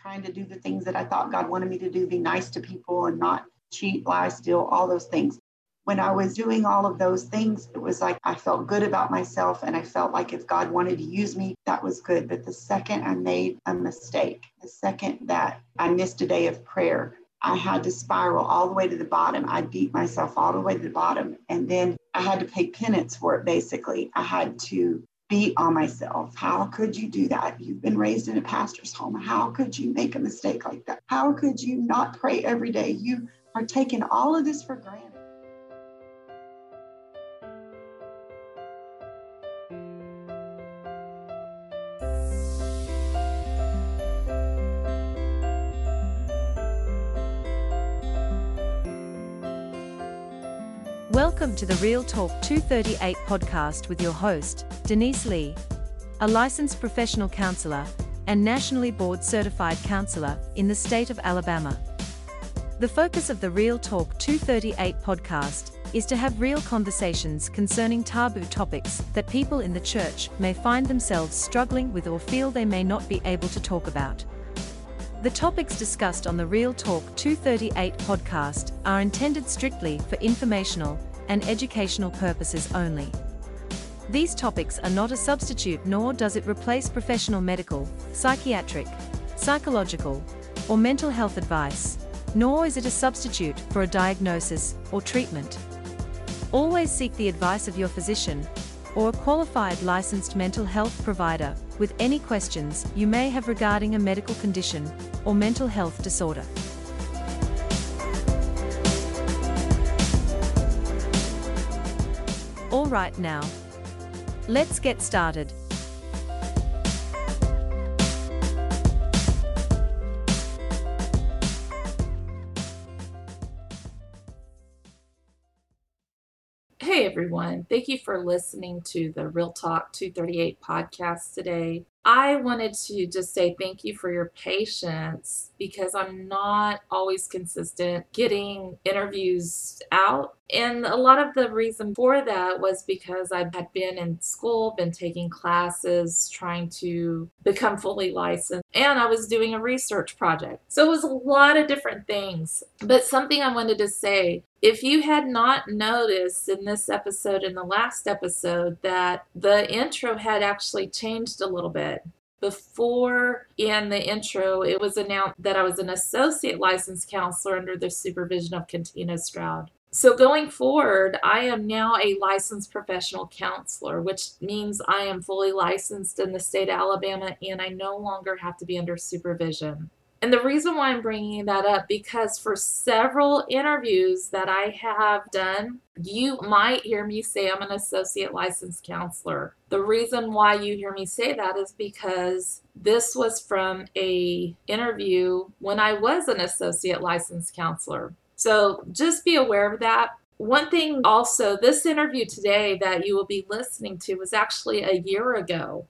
trying to do the things that I thought God wanted me to do, be nice to people and not cheat, lie, steal, all those things. When I was doing all of those things, it was like I felt good about myself and I felt like if God wanted to use me, that was good. But the second I made a mistake, the second that I missed a day of prayer, I had to spiral all the way to the bottom. I beat myself all the way to the bottom. And then I had to pay penance for it, basically. I had to beat on myself. How could you do that? You've been raised in a pastor's home. How could you make a mistake like that? How could you not pray every day? You are taking all of this for granted. Welcome to the Real Talk 238 podcast with your host, Denise Lee, a licensed professional counselor and nationally board certified counselor in the state of Alabama. The focus of the Real Talk 238 podcast is to have real conversations concerning taboo topics that people in the church may find themselves struggling with or feel they may not be able to talk about. The topics discussed on the Real Talk 238 podcast are intended strictly for informational and educational purposes only. These topics are not a substitute nor does it replace professional medical, psychiatric, psychological, or mental health advice, nor is it a substitute for a diagnosis or treatment. Always seek the advice of your physician or a qualified licensed mental health provider with any questions you may have regarding a medical condition or mental health disorder. Right now. Let's get started. Hey everyone, thank you for listening to the Real Talk 238 podcast today. I wanted to just say thank you for your patience because I'm not always consistent getting interviews out. And a lot of the reason for that was because I had been in school, been taking classes, trying to become fully licensed, and I was doing a research project. So it was a lot of different things. But something I wanted to say if you had not noticed in this episode, in the last episode, that the intro had actually changed a little bit. Before in the intro, it was announced that I was an associate licensed counselor under the supervision of Katina Stroud. So, going forward, I am now a licensed professional counselor, which means I am fully licensed in the state of Alabama and I no longer have to be under supervision. And the reason why I'm bringing that up because for several interviews that I have done, you might hear me say I'm an associate licensed counselor. The reason why you hear me say that is because this was from a interview when I was an associate licensed counselor. So just be aware of that. One thing also, this interview today that you will be listening to was actually a year ago.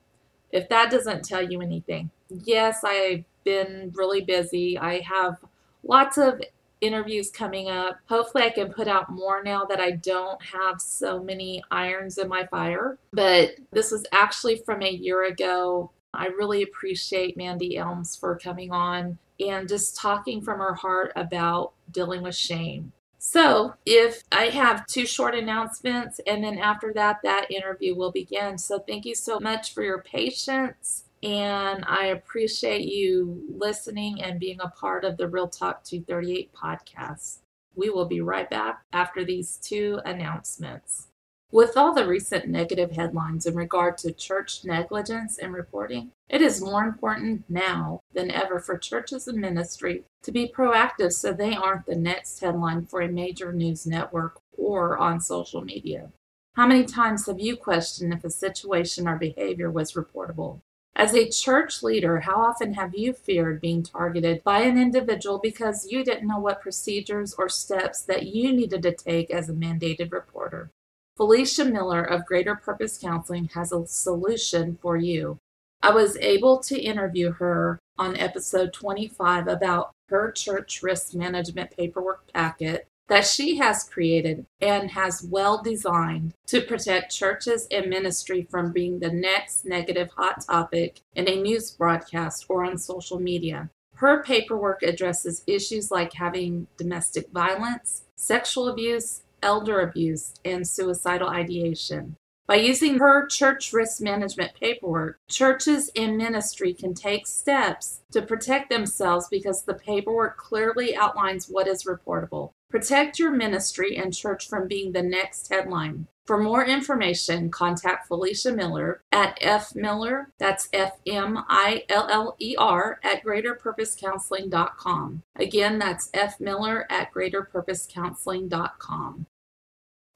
If that doesn't tell you anything. Yes, I have been really busy. I have lots of interviews coming up. Hopefully, I can put out more now that I don't have so many irons in my fire. But this was actually from a year ago. I really appreciate Mandy Elms for coming on and just talking from her heart about dealing with shame. So, if I have two short announcements, and then after that, that interview will begin. So, thank you so much for your patience and I appreciate you listening and being a part of the Real Talk 238 podcast. We will be right back after these two announcements. With all the recent negative headlines in regard to church negligence in reporting, it is more important now than ever for churches and ministry to be proactive so they aren't the next headline for a major news network or on social media. How many times have you questioned if a situation or behavior was reportable? As a church leader, how often have you feared being targeted by an individual because you didn't know what procedures or steps that you needed to take as a mandated reporter? Felicia Miller of Greater Purpose Counseling has a solution for you. I was able to interview her on episode 25 about her church risk management paperwork packet that she has created and has well designed to protect churches and ministry from being the next negative hot topic in a news broadcast or on social media. Her paperwork addresses issues like having domestic violence, sexual abuse, elder abuse, and suicidal ideation. By using her church risk management paperwork, churches and ministry can take steps to protect themselves because the paperwork clearly outlines what is reportable. Protect your ministry and church from being the next headline. For more information, contact Felicia Miller at F Miller, that's F M I L L E R, at greaterpurposecounseling.com. Again, that's F Miller at greaterpurposecounseling.com.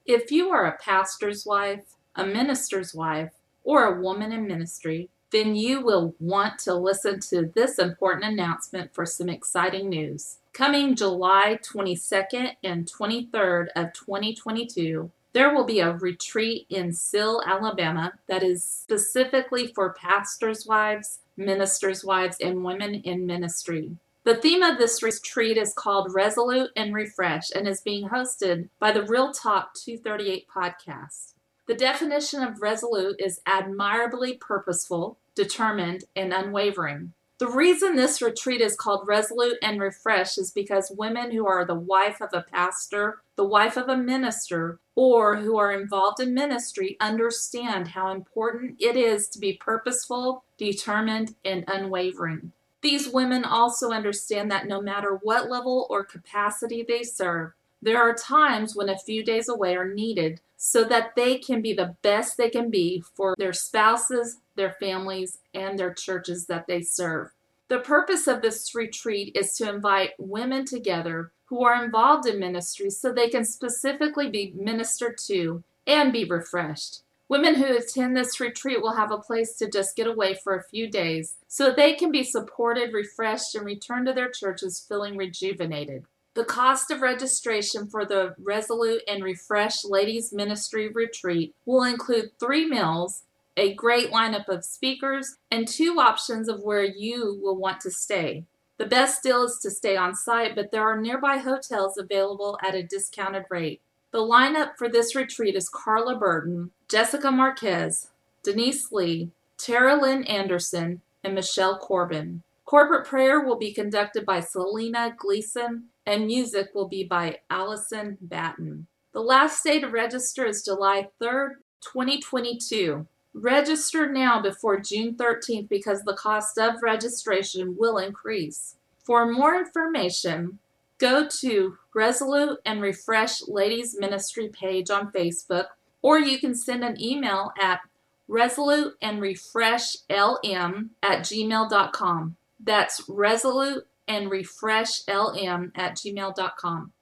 If you are a pastor's wife, a minister's wife, or a woman in ministry, then you will want to listen to this important announcement for some exciting news. Coming July 22nd and 23rd of 2022, there will be a retreat in Sill, Alabama that is specifically for pastors' wives, ministers' wives, and women in ministry. The theme of this retreat is called Resolute and Refresh and is being hosted by the Real Talk 238 podcast. The definition of resolute is admirably purposeful, determined, and unwavering. The reason this retreat is called Resolute and Refresh is because women who are the wife of a pastor, the wife of a minister, or who are involved in ministry understand how important it is to be purposeful, determined, and unwavering. These women also understand that no matter what level or capacity they serve, there are times when a few days away are needed so that they can be the best they can be for their spouses, their families, and their churches that they serve. The purpose of this retreat is to invite women together who are involved in ministry so they can specifically be ministered to and be refreshed. Women who attend this retreat will have a place to just get away for a few days so they can be supported, refreshed, and return to their churches feeling rejuvenated. The cost of registration for the Resolute and Refresh Ladies Ministry Retreat will include three meals, a great lineup of speakers, and two options of where you will want to stay. The best deal is to stay on site, but there are nearby hotels available at a discounted rate. The lineup for this retreat is Carla Burton, Jessica Marquez, Denise Lee, Tara Lynn Anderson, and Michelle Corbin. Corporate prayer will be conducted by Selena Gleason, and music will be by Allison Batten. The last day to register is July 3rd, 2022. Register now before June 13th because the cost of registration will increase. For more information, go to Resolute and Refresh Ladies Ministry page on Facebook, or you can send an email at resolute and refresh lm at gmail.com. That's resolute and refresh lm at gmail.com.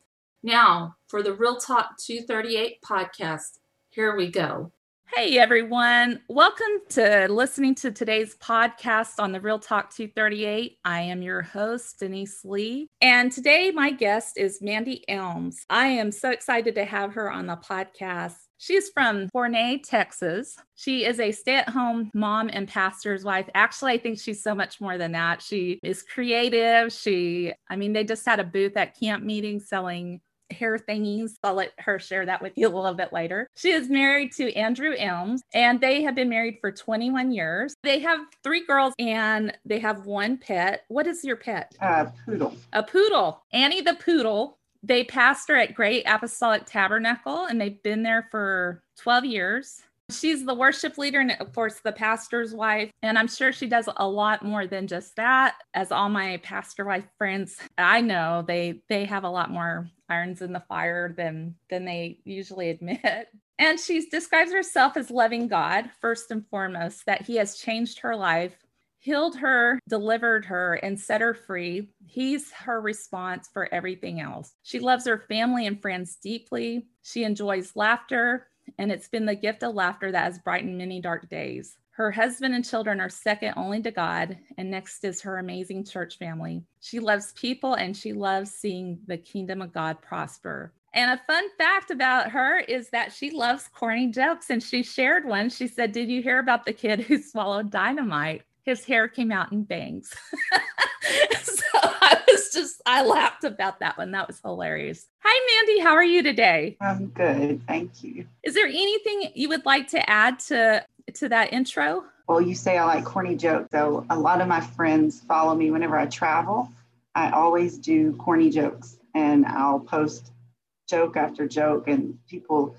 Now, for the Real Talk 238 podcast, here we go. Hey everyone, welcome to listening to today's podcast on the Real Talk 238. I am your host, Denise Lee, and today my guest is Mandy Elms. I am so excited to have her on the podcast. She's from Forney, Texas. She is a stay at home mom and pastor's wife. Actually, I think she's so much more than that. She is creative. She, I mean, they just had a booth at camp meeting selling hair thingies. I'll let her share that with you a little bit later. She is married to Andrew Elms and they have been married for 21 years. They have three girls and they have one pet. What is your pet? A poodle. A poodle. Annie the poodle they pastor at Great Apostolic Tabernacle and they've been there for 12 years. She's the worship leader and, of course, the pastor's wife. And I'm sure she does a lot more than just that. As all my pastor wife friends, I know they they have a lot more irons in the fire than than they usually admit. And she describes herself as loving God first and foremost, that He has changed her life healed her, delivered her, and set her free. He's her response for everything else. She loves her family and friends deeply. She enjoys laughter, and it's been the gift of laughter that has brightened many dark days. Her husband and children are second only to God, and next is her amazing church family. She loves people and she loves seeing the kingdom of God prosper. And a fun fact about her is that she loves corny jokes, and she shared one. She said, Did you hear about the kid who swallowed dynamite? his hair came out in bangs. so I was just, I laughed about that one. That was hilarious. Hi, Mandy. How are you today? I'm good. Thank you. Is there anything you would like to add to to that intro? Well, you say I like corny jokes. So a lot of my friends follow me whenever I travel. I always do corny jokes and I'll post joke after joke and people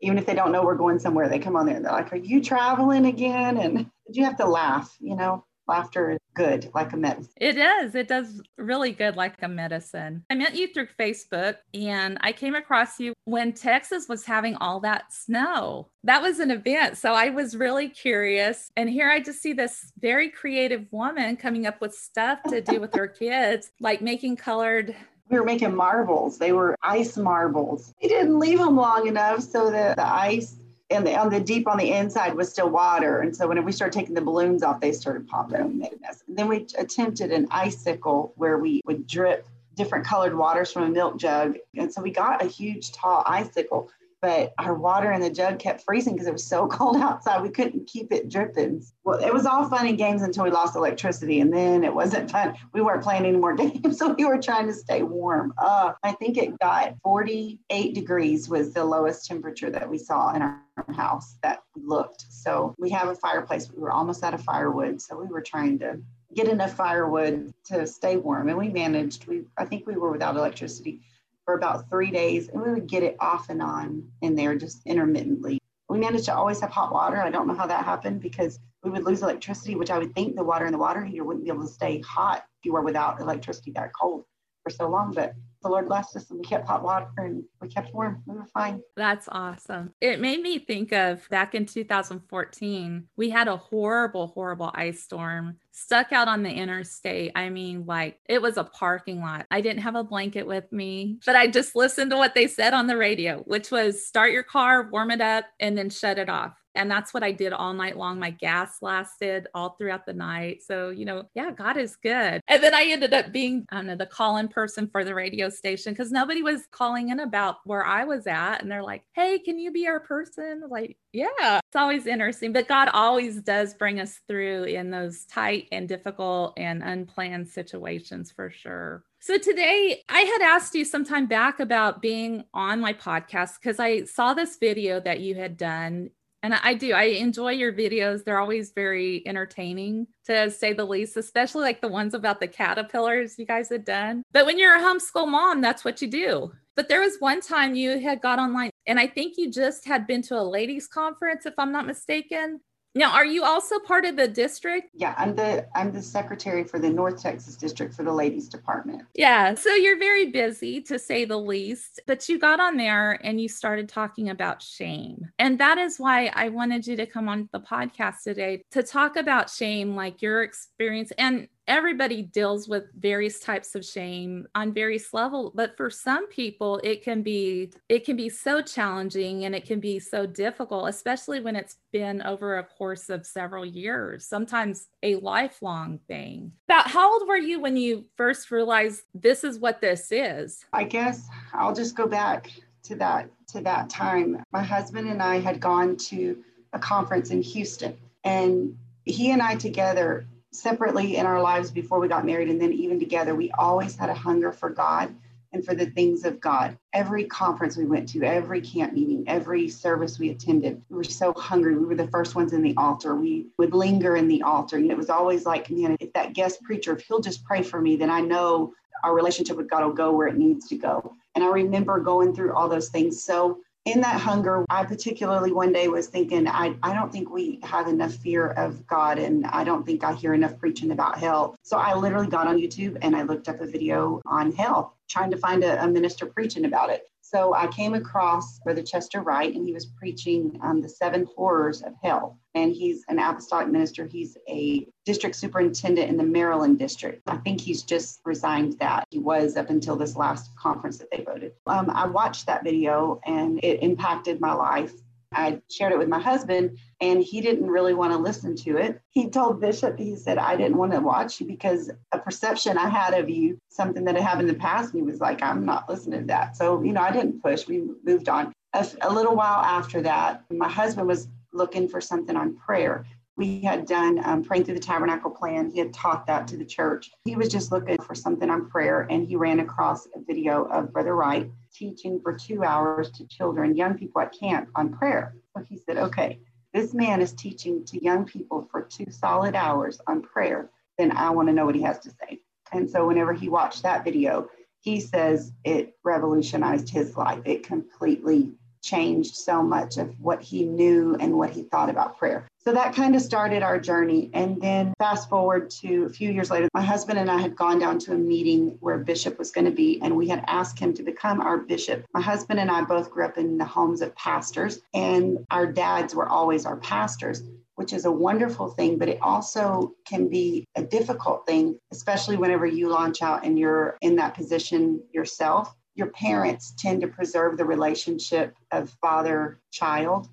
even if they don't know we're going somewhere, they come on there and they're like, Are you traveling again? And you have to laugh, you know, laughter is good like a medicine. It is. It does really good like a medicine. I met you through Facebook and I came across you when Texas was having all that snow. That was an event. So I was really curious. And here I just see this very creative woman coming up with stuff to do with her kids, like making colored we were making marbles. They were ice marbles. We didn't leave them long enough so that the ice and the, on the deep on the inside was still water. And so when we started taking the balloons off, they started popping and made a mess. And then we attempted an icicle where we would drip different colored waters from a milk jug. And so we got a huge tall icicle but our water in the jug kept freezing because it was so cold outside. We couldn't keep it dripping. Well, it was all fun and games until we lost electricity, and then it wasn't fun. We weren't playing any more games, so we were trying to stay warm. Uh, I think it got 48 degrees was the lowest temperature that we saw in our house that looked. So we have a fireplace. We were almost out of firewood, so we were trying to get enough firewood to stay warm, and we managed. We I think we were without electricity for about three days and we would get it off and on in there just intermittently. We managed to always have hot water. I don't know how that happened because we would lose electricity, which I would think the water in the water heater wouldn't be able to stay hot if you were without electricity that cold for so long. But the Lord blessed us and we kept hot water and we kept warm. We were fine. That's awesome. It made me think of back in 2014, we had a horrible, horrible ice storm stuck out on the interstate. I mean, like it was a parking lot. I didn't have a blanket with me, but I just listened to what they said on the radio, which was start your car, warm it up, and then shut it off. And that's what I did all night long. My gas lasted all throughout the night. So, you know, yeah, God is good. And then I ended up being, I don't know, the call in person for the radio station because nobody was calling in about where I was at. And they're like, hey, can you be our person? Like, yeah, it's always interesting. But God always does bring us through in those tight and difficult and unplanned situations for sure. So today I had asked you some time back about being on my podcast because I saw this video that you had done and I do. I enjoy your videos. They're always very entertaining to say the least, especially like the ones about the caterpillars you guys had done. But when you're a homeschool mom, that's what you do. But there was one time you had got online, and I think you just had been to a ladies' conference, if I'm not mistaken. Now, are you also part of the district? Yeah, I'm the I'm the secretary for the North Texas district for the ladies department. Yeah, so you're very busy to say the least, but you got on there and you started talking about shame. And that is why I wanted you to come on the podcast today to talk about shame like your experience and everybody deals with various types of shame on various levels but for some people it can be it can be so challenging and it can be so difficult especially when it's been over a course of several years sometimes a lifelong thing. About how old were you when you first realized this is what this is? I guess i'll just go back to that to that time. My husband and i had gone to a conference in houston and he and i together separately in our lives before we got married and then even together, we always had a hunger for God and for the things of God. Every conference we went to, every camp meeting, every service we attended, we were so hungry. We were the first ones in the altar. We would linger in the altar. And it was always like, man, if that guest preacher, if he'll just pray for me, then I know our relationship with God will go where it needs to go. And I remember going through all those things. So in that hunger, I particularly one day was thinking, I, I don't think we have enough fear of God, and I don't think I hear enough preaching about hell. So I literally got on YouTube and I looked up a video on hell, trying to find a, a minister preaching about it. So I came across Brother Chester Wright, and he was preaching um, the seven horrors of hell. And he's an apostolic minister. He's a district superintendent in the Maryland district. I think he's just resigned that. He was up until this last conference that they voted. Um, I watched that video, and it impacted my life. I shared it with my husband, and he didn't really want to listen to it. He told Bishop, he said, I didn't want to watch you because a perception I had of you, something that had happened in the past, and he was like, I'm not listening to that. So, you know, I didn't push, we moved on. A, a little while after that, my husband was looking for something on prayer we had done um, praying through the tabernacle plan. He had taught that to the church. He was just looking for something on prayer, and he ran across a video of Brother Wright teaching for two hours to children, young people at camp on prayer. So he said, okay, this man is teaching to young people for two solid hours on prayer. Then I want to know what he has to say. And so whenever he watched that video, he says it revolutionized his life. It completely changed so much of what he knew and what he thought about prayer. So that kind of started our journey. And then fast forward to a few years later, my husband and I had gone down to a meeting where bishop was going to be, and we had asked him to become our bishop. My husband and I both grew up in the homes of pastors, and our dads were always our pastors which is a wonderful thing, but it also can be a difficult thing, especially whenever you launch out and you're in that position yourself. Your parents tend to preserve the relationship of father child.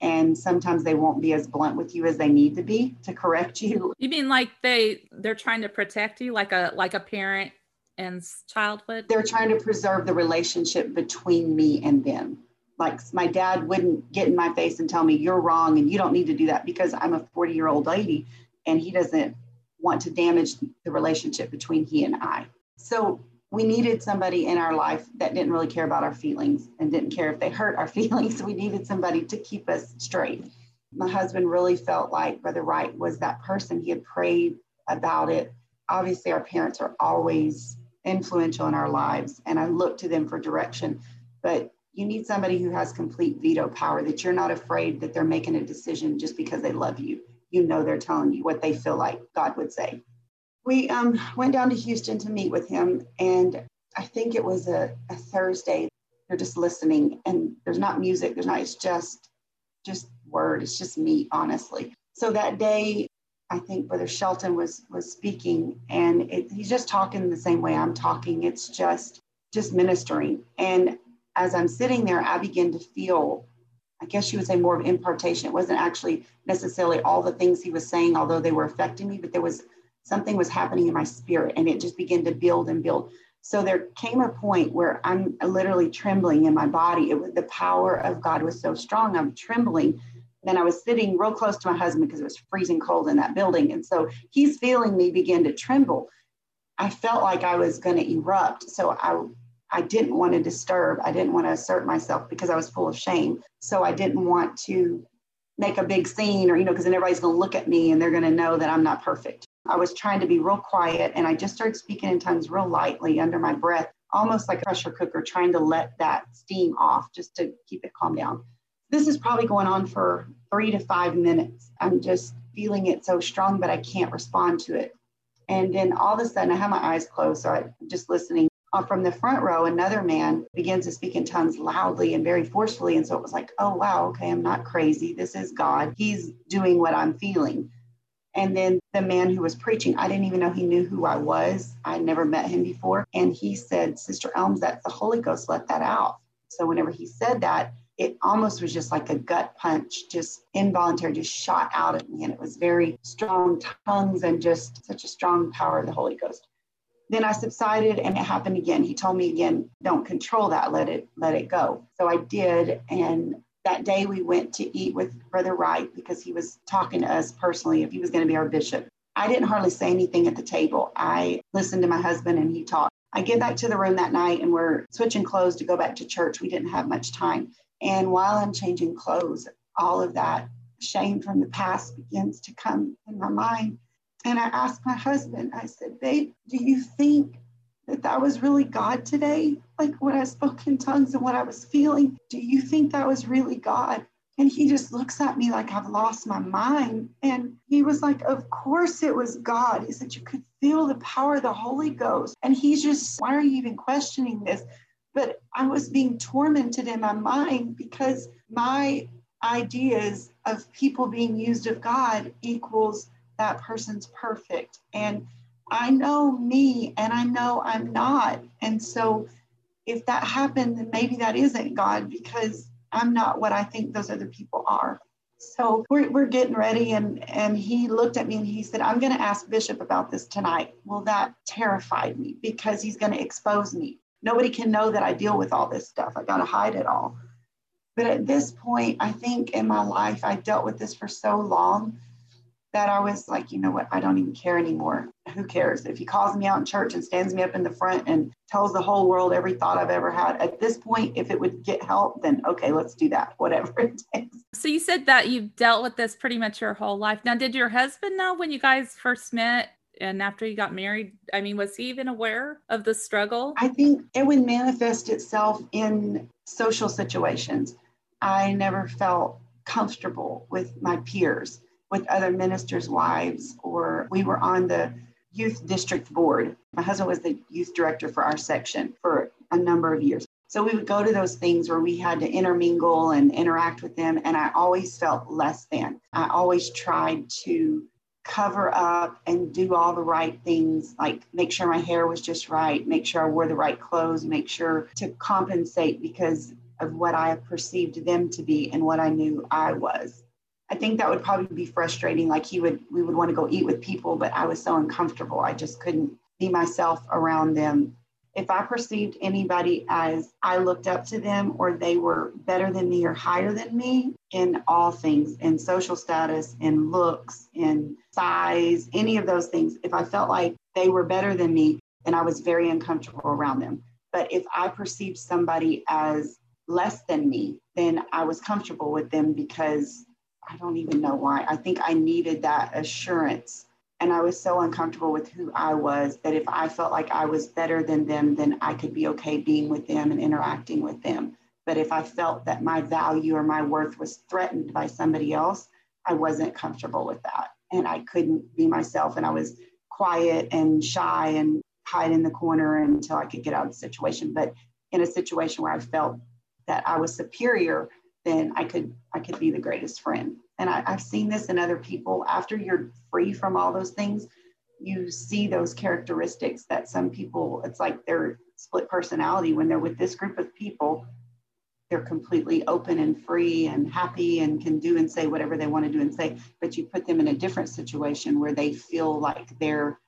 And sometimes they won't be as blunt with you as they need to be to correct you. You mean like they they're trying to protect you like a like a parent and childhood? They're trying to preserve the relationship between me and them like my dad wouldn't get in my face and tell me you're wrong and you don't need to do that because I'm a 40 year old lady and he doesn't want to damage the relationship between he and I. So we needed somebody in our life that didn't really care about our feelings and didn't care if they hurt our feelings. We needed somebody to keep us straight. My husband really felt like Brother Wright was that person. He had prayed about it. Obviously, our parents are always influential in our lives, and I look to them for direction. But you need somebody who has complete veto power that you're not afraid that they're making a decision just because they love you you know they're telling you what they feel like god would say we um, went down to houston to meet with him and i think it was a, a thursday. They're just listening and there's not music there's not it's just just word it's just me honestly. So that day i think brother shelton was was speaking and it, he's just talking the same way i'm talking. It's just just ministering. And as I'm sitting there, I begin to feel, I guess you would say more of impartation. It wasn't actually necessarily all the things he was saying, although they were affecting me, but there was something was happening in my spirit and it just began to build and build. So there came a point where I'm literally trembling in my body. It was the power of God was so strong. I'm trembling. Then I was sitting real close to my husband because it was freezing cold in that building. And so he's feeling me begin to tremble. I felt like I was going to erupt. So I I didn't want to disturb. I didn't want to assert myself because I was full of shame. So I didn't want to make a big scene or, you know, because then everybody's going to look at me and they're going to know that I'm not perfect. I was trying to be real quiet and I just started speaking in tongues real lightly under my breath, almost like a pressure cooker, trying to let that steam off just to keep it calm down. This is probably going on for three to five minutes. I'm just feeling it so strong, but I can't respond to it. And then all of a sudden, I have my eyes closed, so I'm just listening uh, from the front row, another man begins to speak in tongues loudly and very forcefully. And so it was like, oh, wow, okay, I'm not crazy. This is God. He's doing what I'm feeling. And then the man who was preaching, I didn't even know he knew who I was. I never met him before. And he said, Sister Elms, that's the Holy Ghost, let that out. So whenever he said that, it almost was just like a gut punch, just involuntary, just shot out at me. And it was very strong tongues and just such a strong power of the Holy Ghost. Then I subsided and it happened again. He told me again, don't control that, let it, let it go. So I did. And that day we went to eat with Brother Wright because he was talking to us personally if he was going to be our bishop. I didn't hardly say anything at the table. I listened to my husband and he talked. I get back to the room that night and we're switching clothes to go back to church. We didn't have much time. And while I'm changing clothes, all of that shame from the past begins to come in my mind. And I asked my husband, I said, Babe, do you think that that was really God today? Like when I spoke in tongues and what I was feeling, do you think that was really God? And he just looks at me like I've lost my mind. And he was like, Of course it was God. He said, You could feel the power of the Holy Ghost. And he's just, Why are you even questioning this? But I was being tormented in my mind because my ideas of people being used of God equals that person's perfect. And I know me and I know I'm not. And so if that happened, then maybe that isn't God because I'm not what I think those other people are. So we're, we're getting ready and, and he looked at me and he said, I'm going to ask Bishop about this tonight. Well, that terrified me because he's going to expose me. Nobody can know that I deal with all this stuff. I got to hide it all. But at this point, I think in my life, I dealt with this for so long that I was like, you know what, I don't even care anymore. Who cares? If he calls me out in church and stands me up in the front and tells the whole world every thought I've ever had, at this point, if it would get help, then okay, let's do that, whatever it takes. So you said that you've dealt with this pretty much your whole life. Now, did your husband know when you guys first met and after you got married i mean was he even aware of the struggle i think it would manifest itself in social situations i never felt comfortable with my peers with other ministers wives or we were on the youth district board my husband was the youth director for our section for a number of years so we would go to those things where we had to intermingle and interact with them. And I always felt less than. I always tried to cover up and do all the right things, like make sure my hair was just right, make sure I wore the right clothes, make sure to compensate because of what I perceived them to be and what I knew I was. I think that would probably be frustrating. Like he would, we would want to go eat with people, but I was so uncomfortable. I just couldn't be myself around them if I perceived anybody as I looked up to them or they were better than me or higher than me in all things, in social status, in looks, in size, any of those things, if I felt like they were better than me, then I was very uncomfortable around them. But if I perceived somebody as less than me, then I was comfortable with them because I don't even know why. I think I needed that assurance and I was so uncomfortable with who I was that if I felt like I was better than them, then I could be okay being with them and interacting with them. But if I felt that my value or my worth was threatened by somebody else, I wasn't comfortable with that. And I couldn't be myself. And I was quiet and shy and hide in the corner until I could get out of the situation. But in a situation where I felt that I was superior, then I could I could be the greatest friend. And I, I've seen this in other people. After you're free from all those things you see those characteristics that some people it's like their split personality. When they're with this group of people they're completely open and free and happy and can do and say whatever they want to do and say but you put them in a different situation where they feel like they're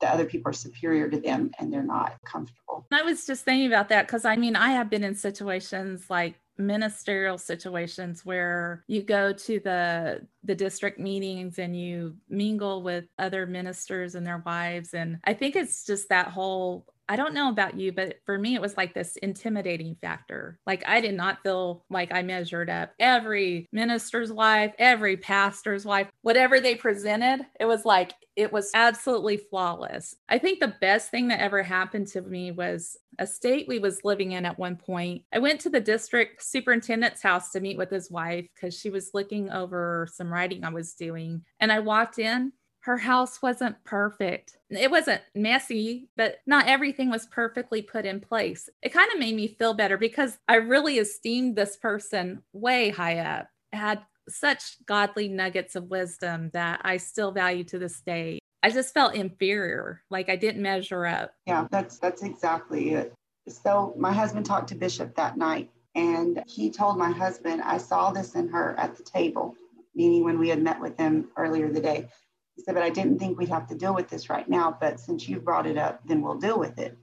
the other people are superior to them and they're not comfortable. I was just thinking about that because i mean i have been in situations like ministerial situations where you go to the the district meetings and you mingle with other ministers and their wives. And i think it's just that whole I don't know about you, but for me, it was like this intimidating factor. Like, I did not feel like I measured up. Every minister's wife, every pastor's wife, whatever they presented, it was like, it was absolutely flawless. I think the best thing that ever happened to me was a state we was living in at one point. I went to the district superintendent's house to meet with his wife because she was looking over some writing I was doing. And I walked in her house wasn't perfect. It wasn't messy, but not everything was perfectly put in place. It kind of made me feel better because I really esteemed this person way high up, had such godly nuggets of wisdom that I still value to this day. I just felt inferior, like I didn't measure up. Yeah, that's that's exactly it. So my husband talked to Bishop that night and he told my husband, I saw this in her at the table, meaning when we had met with him earlier the day. Said, but I didn't think we'd have to deal with this right now. But since you brought it up, then we'll deal with it.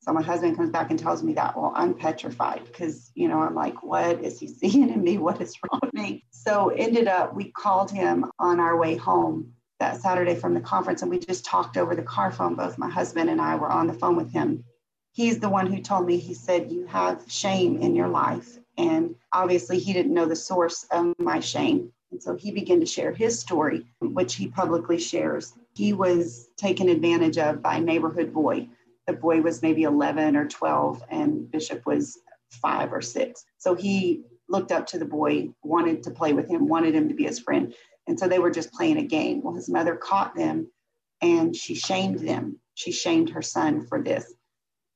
So my husband comes back and tells me that. Well, I'm petrified because, you know, I'm like, what is he seeing in me? What is wrong with me? So ended up, we called him on our way home that Saturday from the conference and we just talked over the car phone. Both my husband and I were on the phone with him. He's the one who told me, he said, you have shame in your life. And obviously, he didn't know the source of my shame. And so he began to share his story, which he publicly shares. He was taken advantage of by neighborhood boy. The boy was maybe 11 or 12, and Bishop was five or six. So he looked up to the boy, wanted to play with him, wanted him to be his friend. And so they were just playing a game. Well, his mother caught them and she shamed them. She shamed her son for this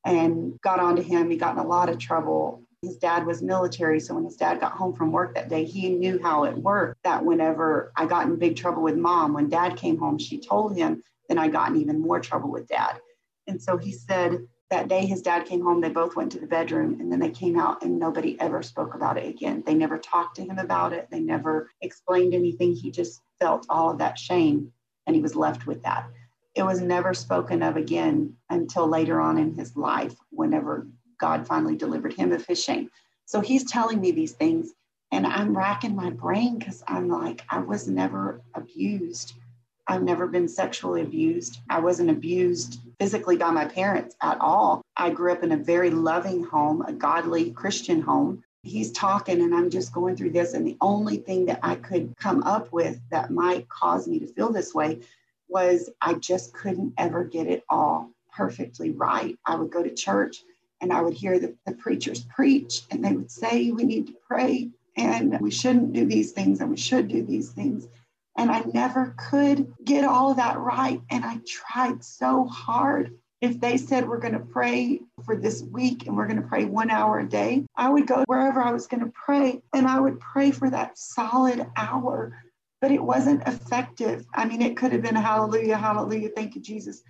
and got onto him. He got in a lot of trouble his dad was military. So when his dad got home from work that day, he knew how it worked. That whenever I got in big trouble with mom, when dad came home, she told him, then I got in even more trouble with dad. And so he said that day his dad came home, they both went to the bedroom and then they came out and nobody ever spoke about it again. They never talked to him about it. They never explained anything. He just felt all of that shame and he was left with that. It was never spoken of again until later on in his life, whenever God finally delivered him of his shame. So he's telling me these things, and I'm racking my brain because I'm like, I was never abused. I've never been sexually abused. I wasn't abused physically by my parents at all. I grew up in a very loving home, a godly Christian home. He's talking, and I'm just going through this. And the only thing that I could come up with that might cause me to feel this way was I just couldn't ever get it all perfectly right. I would go to church and I would hear the, the preachers preach, and they would say, We need to pray, and we shouldn't do these things, and we should do these things. And I never could get all of that right. And I tried so hard. If they said we're going to pray for this week and we're going to pray one hour a day, I would go wherever I was going to pray and I would pray for that solid hour, but it wasn't effective. I mean, it could have been hallelujah, hallelujah, thank you, Jesus.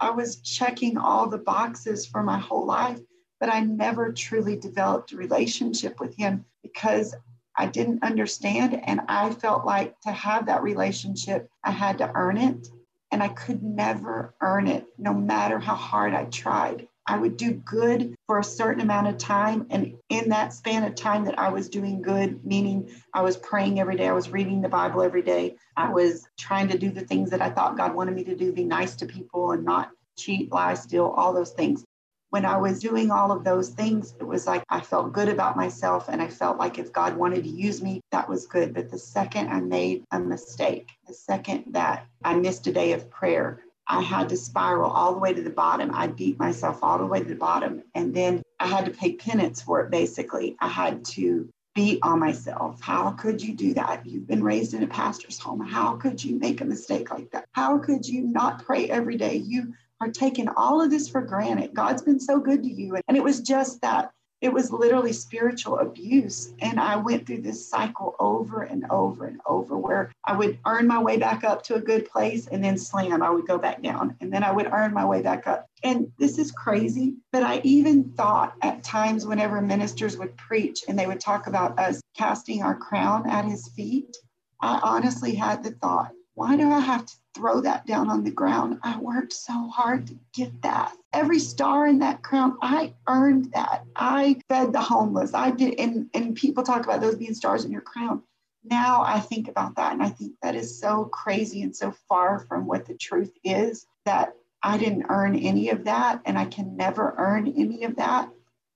I was checking all the boxes for my whole life, but I never truly developed a relationship with Him because I didn't understand. And I felt like to have that relationship, I had to earn it. And I could never earn it, no matter how hard I tried. I would do good for a certain amount of time. And in that span of time that I was doing good, meaning I was praying every day, I was reading the Bible every day, I was trying to do the things that I thought God wanted me to do, be nice to people and not cheat, lie, steal, all those things when I was doing all of those things, it was like I felt good about myself and I felt like if God wanted to use me, that was good. But the second I made a mistake, the second that I missed a day of prayer, I had to spiral all the way to the bottom. I beat myself all the way to the bottom. And then I had to pay penance for it, basically. I had to beat on myself. How could you do that? You've been raised in a pastor's home. How could you make a mistake like that? How could you not pray every day? You are taking all of this for granted. God's been so good to you. And it was just that. It was literally spiritual abuse. And I went through this cycle over and over and over where I would earn my way back up to a good place and then slam, I would go back down. And then I would earn my way back up. And this is crazy. But I even thought at times whenever ministers would preach and they would talk about us casting our crown at his feet, I honestly had the thought, why do I have to throw that down on the ground? I worked so hard to get that. Every star in that crown, I earned that. I fed the homeless. I did, and, and people talk about those being stars in your crown. Now I think about that, and I think that is so crazy and so far from what the truth is that I didn't earn any of that, and I can never earn any of that.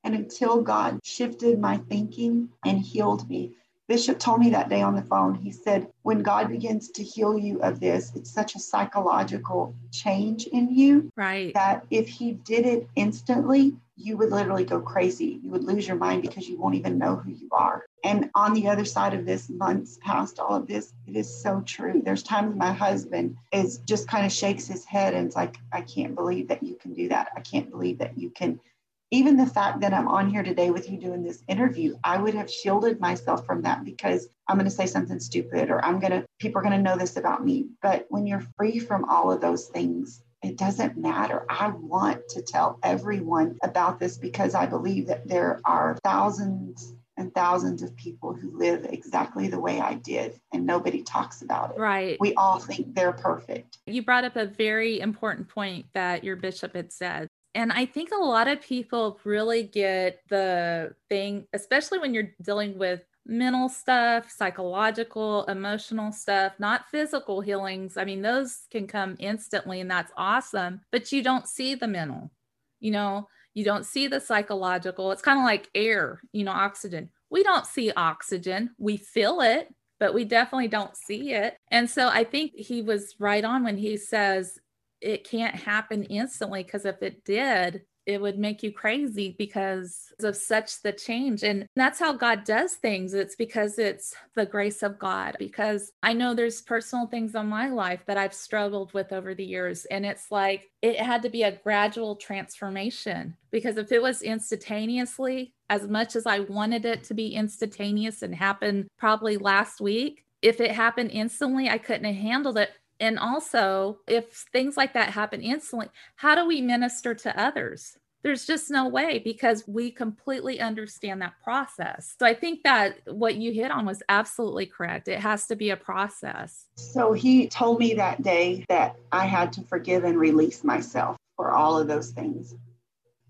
And until God shifted my thinking and healed me, Bishop told me that day on the phone, he said, when God begins to heal you of this, it's such a psychological change in you. Right. That if he did it instantly, you would literally go crazy. You would lose your mind because you won't even know who you are. And on the other side of this, months past all of this, it is so true. There's times my husband is just kind of shakes his head and it's like, I can't believe that you can do that. I can't believe that you can even the fact that I'm on here today with you doing this interview, I would have shielded myself from that because I'm going to say something stupid or I'm going to, people are going to know this about me. But when you're free from all of those things, it doesn't matter. I want to tell everyone about this because I believe that there are thousands and thousands of people who live exactly the way I did, and nobody talks about it. Right. We all think they're perfect. You brought up a very important point that your bishop had said and I think a lot of people really get the thing, especially when you're dealing with mental stuff, psychological, emotional stuff, not physical healings. I mean, those can come instantly and that's awesome, but you don't see the mental, you know, you don't see the psychological. It's kind of like air, you know, oxygen. We don't see oxygen, we feel it, but we definitely don't see it. And so I think he was right on when he says it can't happen instantly because if it did, it would make you crazy because of such the change. And that's how God does things. It's because it's the grace of God. Because I know there's personal things on my life that I've struggled with over the years. And it's like it had to be a gradual transformation. Because if it was instantaneously, as much as I wanted it to be instantaneous and happen probably last week, if it happened instantly, I couldn't have handled it and also if things like that happen instantly how do we minister to others? There's just no way because we completely understand that process. So i think that what you hit on was absolutely correct. It has to be a process. So he told me that day that i had to forgive and release myself for all of those things.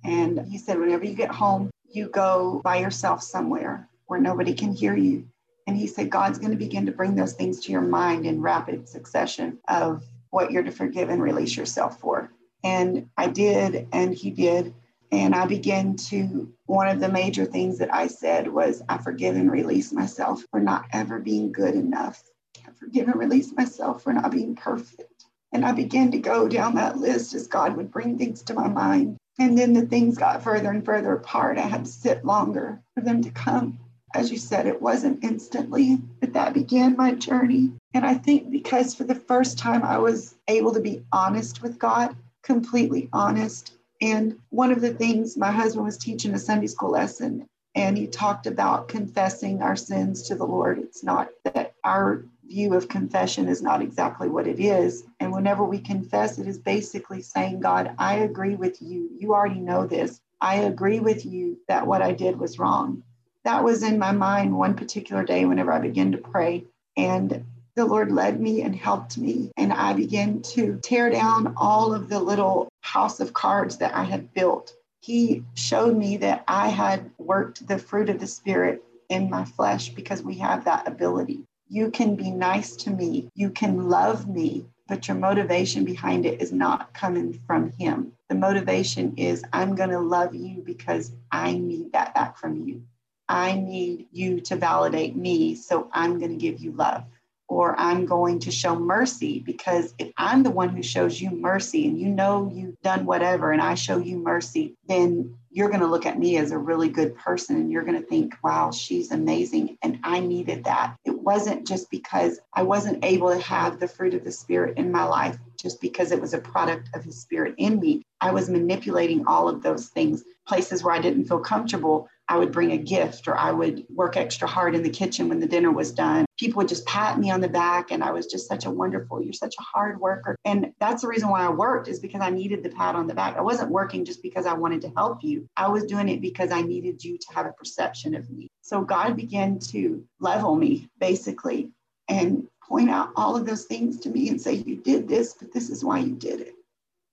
And he said whenever you get home you go by yourself somewhere where nobody can hear you and he said, God's going to begin to bring those things to your mind in rapid succession of what you're to forgive and release yourself for. And I did, and he did. And I began to, one of the major things that I said was, I forgive and release myself for not ever being good enough. I forgive and release myself for not being perfect. And I began to go down that list as God would bring things to my mind. And then the things got further and further apart. I had to sit longer for them to come. As you said, it wasn't instantly, but that began my journey. And I think because for the first time I was able to be honest with God, completely honest. And one of the things my husband was teaching a Sunday school lesson, and he talked about confessing our sins to the Lord. It's not that our view of confession is not exactly what it is. And whenever we confess, it is basically saying, God, I agree with you. You already know this. I agree with you that what I did was wrong. That was in my mind one particular day whenever I began to pray. And the Lord led me and helped me. And I began to tear down all of the little house of cards that I had built. He showed me that I had worked the fruit of the Spirit in my flesh because we have that ability. You can be nice to me, you can love me, but your motivation behind it is not coming from Him. The motivation is, I'm going to love you because I need that back from you. I need you to validate me, so I'm going to give you love. Or I'm going to show mercy because if I'm the one who shows you mercy and you know you've done whatever and I show you mercy, then you're going to look at me as a really good person and you're going to think, wow, she's amazing. And I needed that. It wasn't just because I wasn't able to have the fruit of the Spirit in my life, just because it was a product of His Spirit in me. I was manipulating all of those things, places where I didn't feel comfortable. I would bring a gift or I would work extra hard in the kitchen when the dinner was done. People would just pat me on the back and I was just such a wonderful, you're such a hard worker. And that's the reason why I worked is because I needed the pat on the back. I wasn't working just because I wanted to help you. I was doing it because I needed you to have a perception of me. So God began to level me basically and point out all of those things to me and say, you did this, but this is why you did it.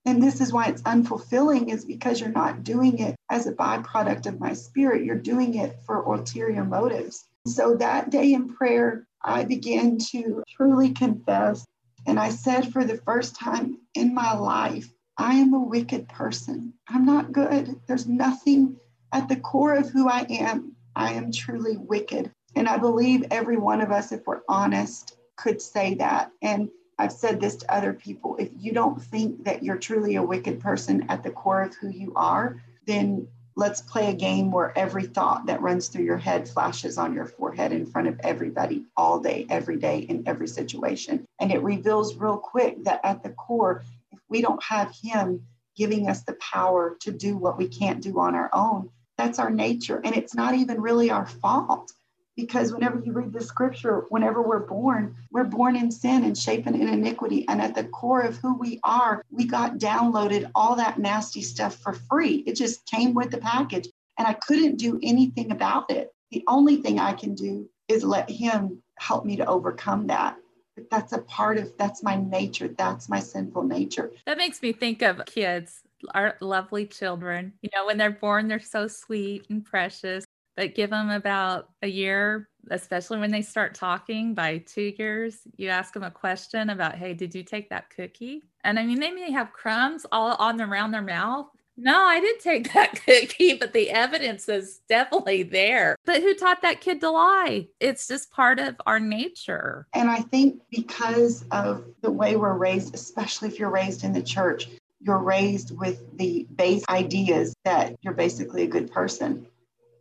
And this is why it's unfulfilling, is because you're not doing it as a byproduct of my spirit. You're doing it for ulterior motives. So that day in prayer, I began to truly confess. And I said for the first time in my life, I am a wicked person. I'm not good. There's nothing at the core of who I am. I am truly wicked. And I believe every one of us, if we're honest, could say that. And I've said this to other people if you don't think that you're truly a wicked person at the core of who you are, then let's play a game where every thought that runs through your head flashes on your forehead in front of everybody all day, every day, in every situation. And it reveals real quick that at the core, if we don't have Him giving us the power to do what we can't do on our own, that's our nature. And it's not even really our fault because whenever you read the scripture, whenever we're born, we're born in sin and shapen in iniquity. And at the core of who we are, we got downloaded all that nasty stuff for free. It just came with the package. And I couldn't do anything about it. The only thing I can do is let Him help me to overcome that. But that's a part of that's my nature. That's my sinful nature. That makes me think of kids our lovely children. You know, when they're born, they're so sweet and precious but give them about a year, especially when they start talking. By two years, you ask them a question about, hey, did you take that cookie? And I mean, they may have crumbs all on around their mouth. No, I did take that cookie, but the evidence is definitely there. But who taught that kid to lie? It's just part of our nature. And I think because of the way we're raised, especially if you're raised in the church, you're raised with the base ideas that you're basically a good person.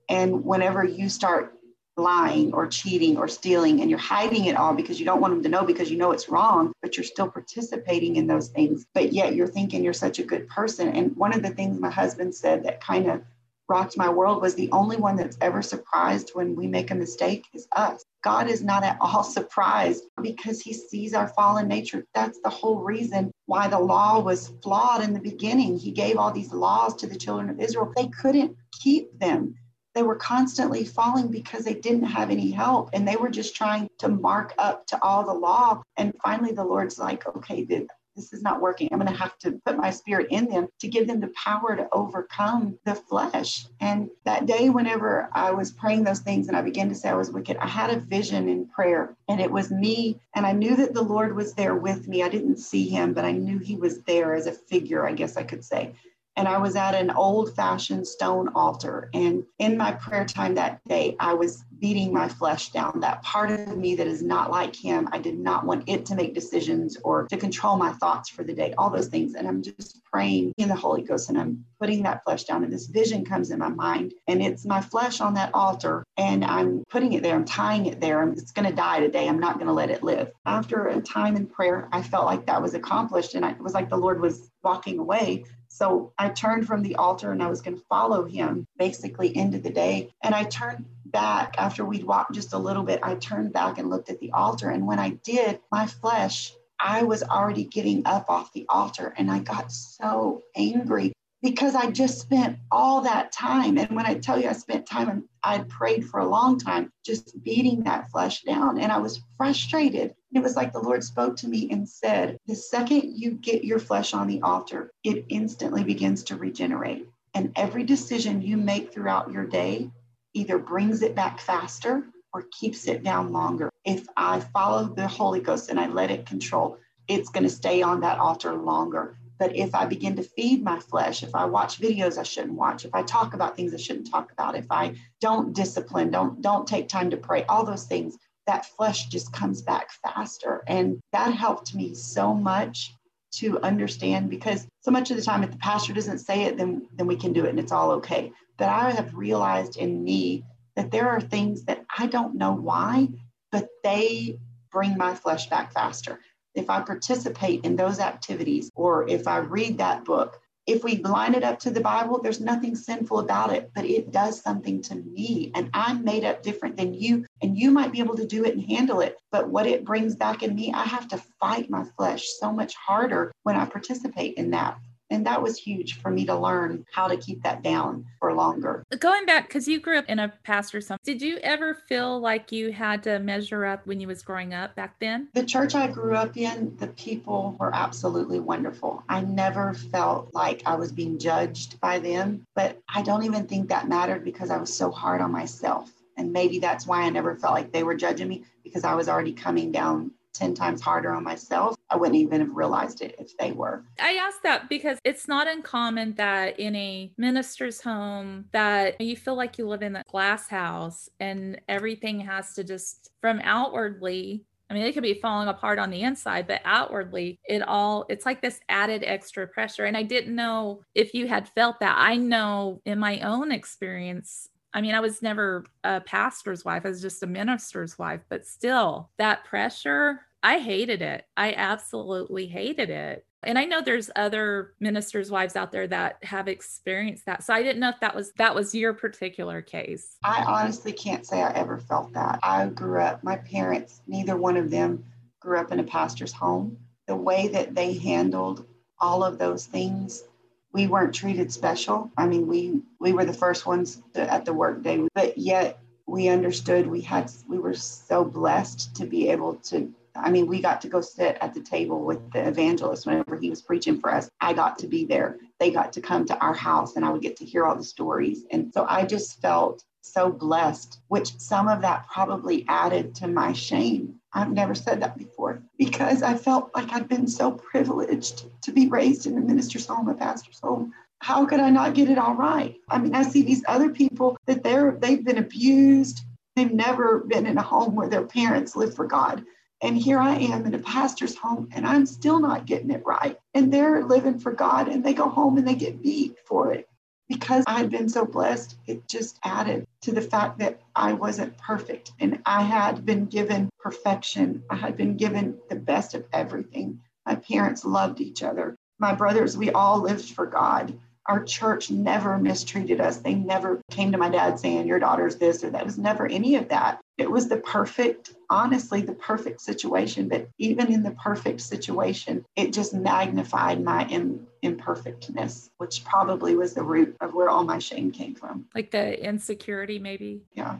And whenever you start lying or cheating or stealing and you're hiding it all because you don't want them to know because you know it's wrong, but you're still participating in those things. But yet you're thinking you're such a good person. And one of the things my husband said that kind of rocked my world was the only one that's ever surprised when we make a mistake is us. God is not at all surprised because he sees our fallen nature. That's the whole reason why the law was flawed in the beginning. He gave all these laws to the children of Israel. They couldn't keep them they were constantly falling because they didn't have any help and they were just trying to mark up to all the law. And finally, the Lord's like, okay, this is not working. I'm going to have to put my spirit in them to give them the power to overcome the flesh. And that day, whenever I was praying those things and I began to say I was wicked, I had a vision in prayer and it was me. And I knew that the Lord was there with me. I didn't see him, but I knew he was there as a figure, I guess I could say and I was at an old fashioned stone altar. And in my prayer time that day, I was beating my flesh down. That part of me that is not like him, I did not want it to make decisions or to control my thoughts for the day, all those things. And I'm just praying in the Holy Ghost and I'm putting that flesh down. And this vision comes in my mind, and it's my flesh on that altar. And I'm putting it there, I'm tying it there. It's going to die today. I'm not going to let it live. After a time in prayer, I felt like that was accomplished. And I, it was like the Lord was walking away. So I turned from the altar and I was going to follow him basically into the day. And I turned back after we'd walked just a little bit. I turned back and looked at the altar. And when I did, my flesh, I was already getting up off the altar and I got so angry because I just spent all that time. And when I tell you I spent time, I'd prayed for a long time, just beating that flesh down. And I was frustrated. It was like the Lord spoke to me and said, The second you get your flesh on the altar, it instantly begins to regenerate. And every decision you make throughout your day either brings it back faster or keeps it down longer. If I follow the Holy Ghost and I let it control, it's going to stay on that altar longer. But if I begin to feed my flesh, if I watch videos I shouldn't watch, if I talk about things I shouldn't talk about, if I don't discipline, don't don't take time to pray, all those things, that flesh just comes back faster. And that helped me so much to understand because so much of the time if the pastor doesn't say it, then then we can do it and it's all okay. But I have realized in me that there are things that I don't know why, but they bring my flesh back faster if I participate in those activities or if I read that book, if we line it up to the Bible, there's nothing sinful about it, but it does something to me. And I'm made up different than you. And you might be able to do it and handle it. But what it brings back in me, I have to fight my flesh so much harder when I participate in that. And that was huge for me to learn how to keep that down for longer. Going back, because you grew up in a pastor's home, did you ever feel like you had to measure up when you was growing up back then? The church I grew up in, the people were absolutely wonderful. I never felt like I was being judged by them, but I don't even think that mattered because I was so hard on myself. And maybe that's why I never felt like they were judging me because I was already coming down 10 times harder on myself, I wouldn't even have realized it if they were. I ask that because it's not uncommon that in a minister's home that you feel like you live in a glass house and everything has to just from outwardly I mean, it could be falling apart on the inside, but outwardly, it all, it's like this added extra pressure. And I didn't know if you had felt that. I know in my own experience, I mean, I was never a pastor's wife, I was just a minister's wife, but still, that pressure, I hated it. I absolutely hated it. And I know there's other ministers' wives out there that have experienced that. So I didn't know if that was that was your particular case. I honestly can't say I ever felt that. I grew up, my parents, neither one of them grew up in a pastor's home. The way that they handled all of those things we weren't treated special. I mean, we we were the first ones to, at the workday, but yet we understood we had we were so blessed to be able to I mean, we got to go sit at the table with the evangelist whenever he was preaching for us. I got to be there. They got to come to our house and I would get to hear all the stories. And so I just felt so blessed, which some of that probably added to my shame. I've never said that before because I felt like I'd been so privileged to be raised in a minister's home, a pastor's home. How could I not get it all right? I mean, I see these other people that they're they've been abused. They've never been in a home where their parents live for God. And here I am in a pastor's home and I'm still not getting it right. And they're living for God and they go home and they get beat for it because I had been so blessed, it just added to the fact that I wasn't perfect and I had been given perfection. I had been given the best of everything. My parents loved each other. My brothers, we all lived for God. Our church never mistreated us. They never came to my dad saying, Your daughter's this or that. It was never any of that. It was the perfect, honestly, the perfect situation. But even in the perfect situation, it just magnified my Im- imperfectness, which probably was the root of where all my shame came from. Like the insecurity, maybe? Yeah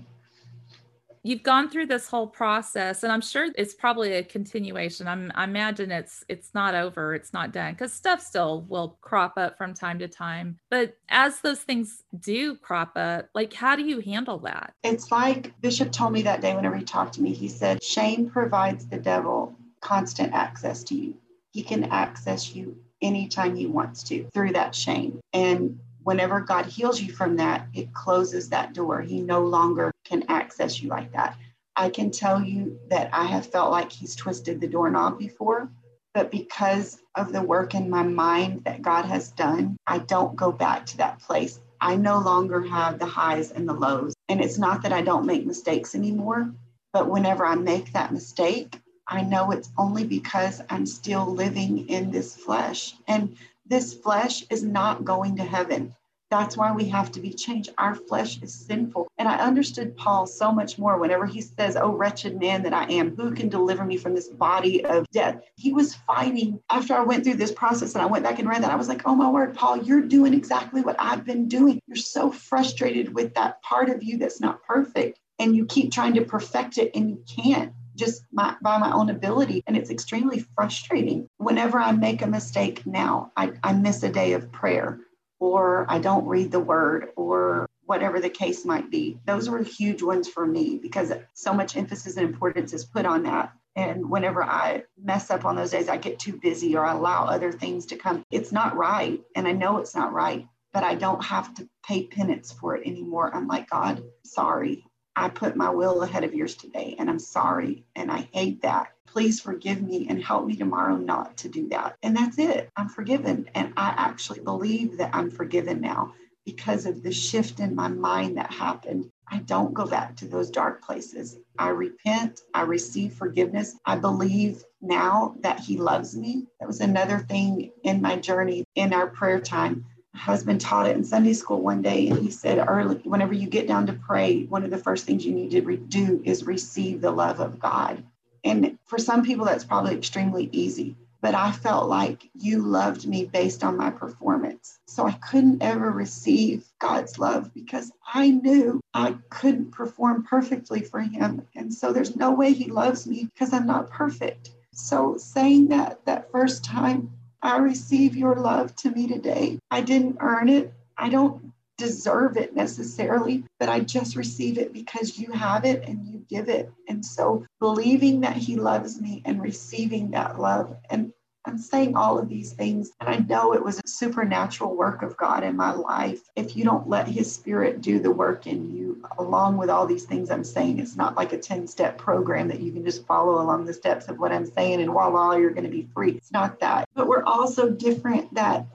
you've gone through this whole process and i'm sure it's probably a continuation i'm i imagine it's it's not over it's not done because stuff still will crop up from time to time but as those things do crop up like how do you handle that it's like bishop told me that day whenever he talked to me he said shame provides the devil constant access to you he can access you anytime He wants to through that shame. And whenever God heals you from that, it closes that door. He no longer can access you like that. I can tell you that I have felt like He's twisted the doorknob before. But because of the work in my mind that God has done, I don't go back to that place. I no longer have the highs and the lows. And it's not that I don't make mistakes anymore, but whenever I make that mistake, I know it's only because I'm still living in this flesh. And this flesh is not going to heaven. That's why we have to be changed. Our flesh is sinful. And I understood Paul so much more whenever he says, Oh, wretched man that I am, who can deliver me from this body of death? He was fighting. After I went through this process and I went back and read that, I was like, Oh, my word, Paul, you're doing exactly what I've been doing. You're so frustrated with that part of you that's not perfect. And you keep trying to perfect it and you can't just my, by my own ability. And it's extremely frustrating. Whenever I make a mistake now, I, I miss a day of prayer or I don't read the word or whatever the case might be. Those were huge ones for me because so much emphasis and importance is put on that. And whenever I mess up on those days, I get too busy or I allow other things to come. It's not right. And I know it's not right, but I don't have to pay penance for it anymore. I'm like, God, sorry. I put my will ahead of yours today, and I'm sorry, and I hate that. Please forgive me and help me tomorrow not to do that. And that's it. I'm forgiven. And I actually believe that I'm forgiven now because of the shift in my mind that happened. I don't go back to those dark places. I repent. I receive forgiveness. I believe now that He loves me. That was another thing in my journey in our prayer time husband taught it in Sunday school one day, and he said, early, whenever you get down to pray, one of the first things you need to re- do is receive the love of God. And for some people, that's probably extremely easy. But I felt like you loved me based on my performance. So I couldn't ever receive God's love because I knew I couldn't perform perfectly for Him. And so there's no way He loves me because I'm not perfect. So saying that that first time I receive your love to me today. I didn't earn it. I don't deserve it necessarily, but I just receive it because you have it and you give it. And so believing that He loves me and receiving that love and I'm saying all of these things, and I know it was a supernatural work of God in my life. If you don't let His Spirit do the work in you, along with all these things I'm saying, it's not like a 10 step program that you can just follow along the steps of what I'm saying and voila, you're going to be free. It's not that. But we're also different that